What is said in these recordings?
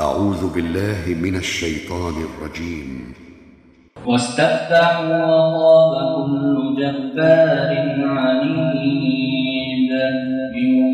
أعوذ بالله من الشيطان الرجيم. واستفتحوا وخاب كل جبار عنيد. من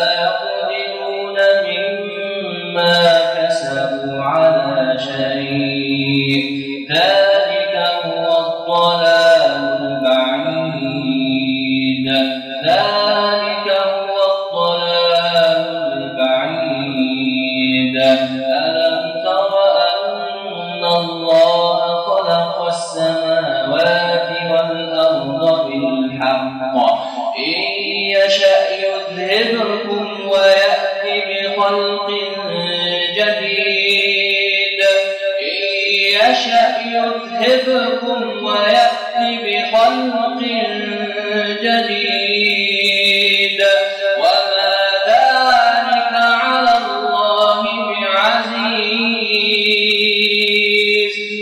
يذهبكم ويأتي بخلق جديد. وما ذلك على الله بعزيز.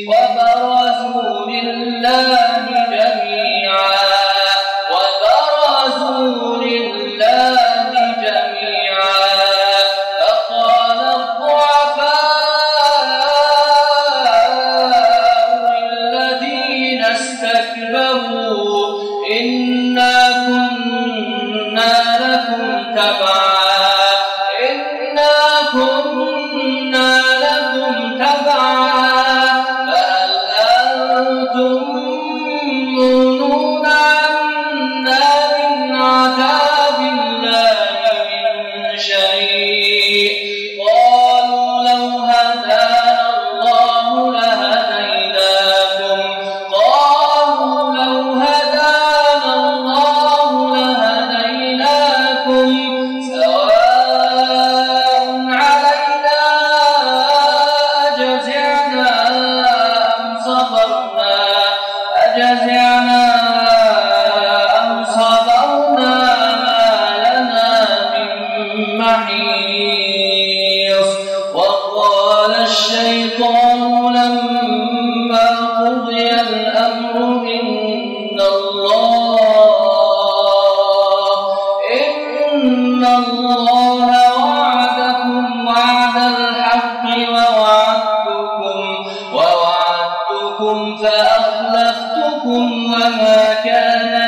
وبرزوا He الذين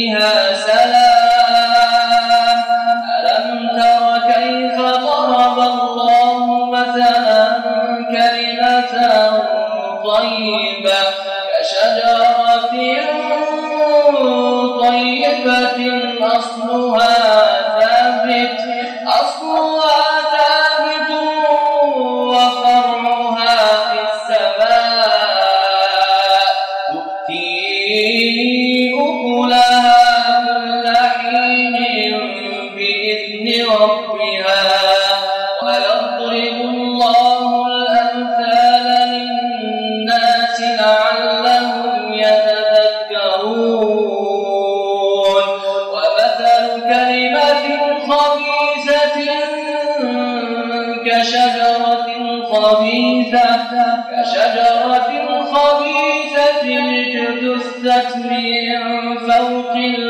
فيها سلام. ألم تر كيف ضرب الله مثلا كلمة طيبة كشجرة طيبة أصلها ثابت أصلها ثابت وفرعها في السماء. تؤتي أكلها لعلهم يتذكرون. ومثل كلمة خبيثة كشجرة خبيثة كشجرة خبيثة اجتثت من فوق الأرض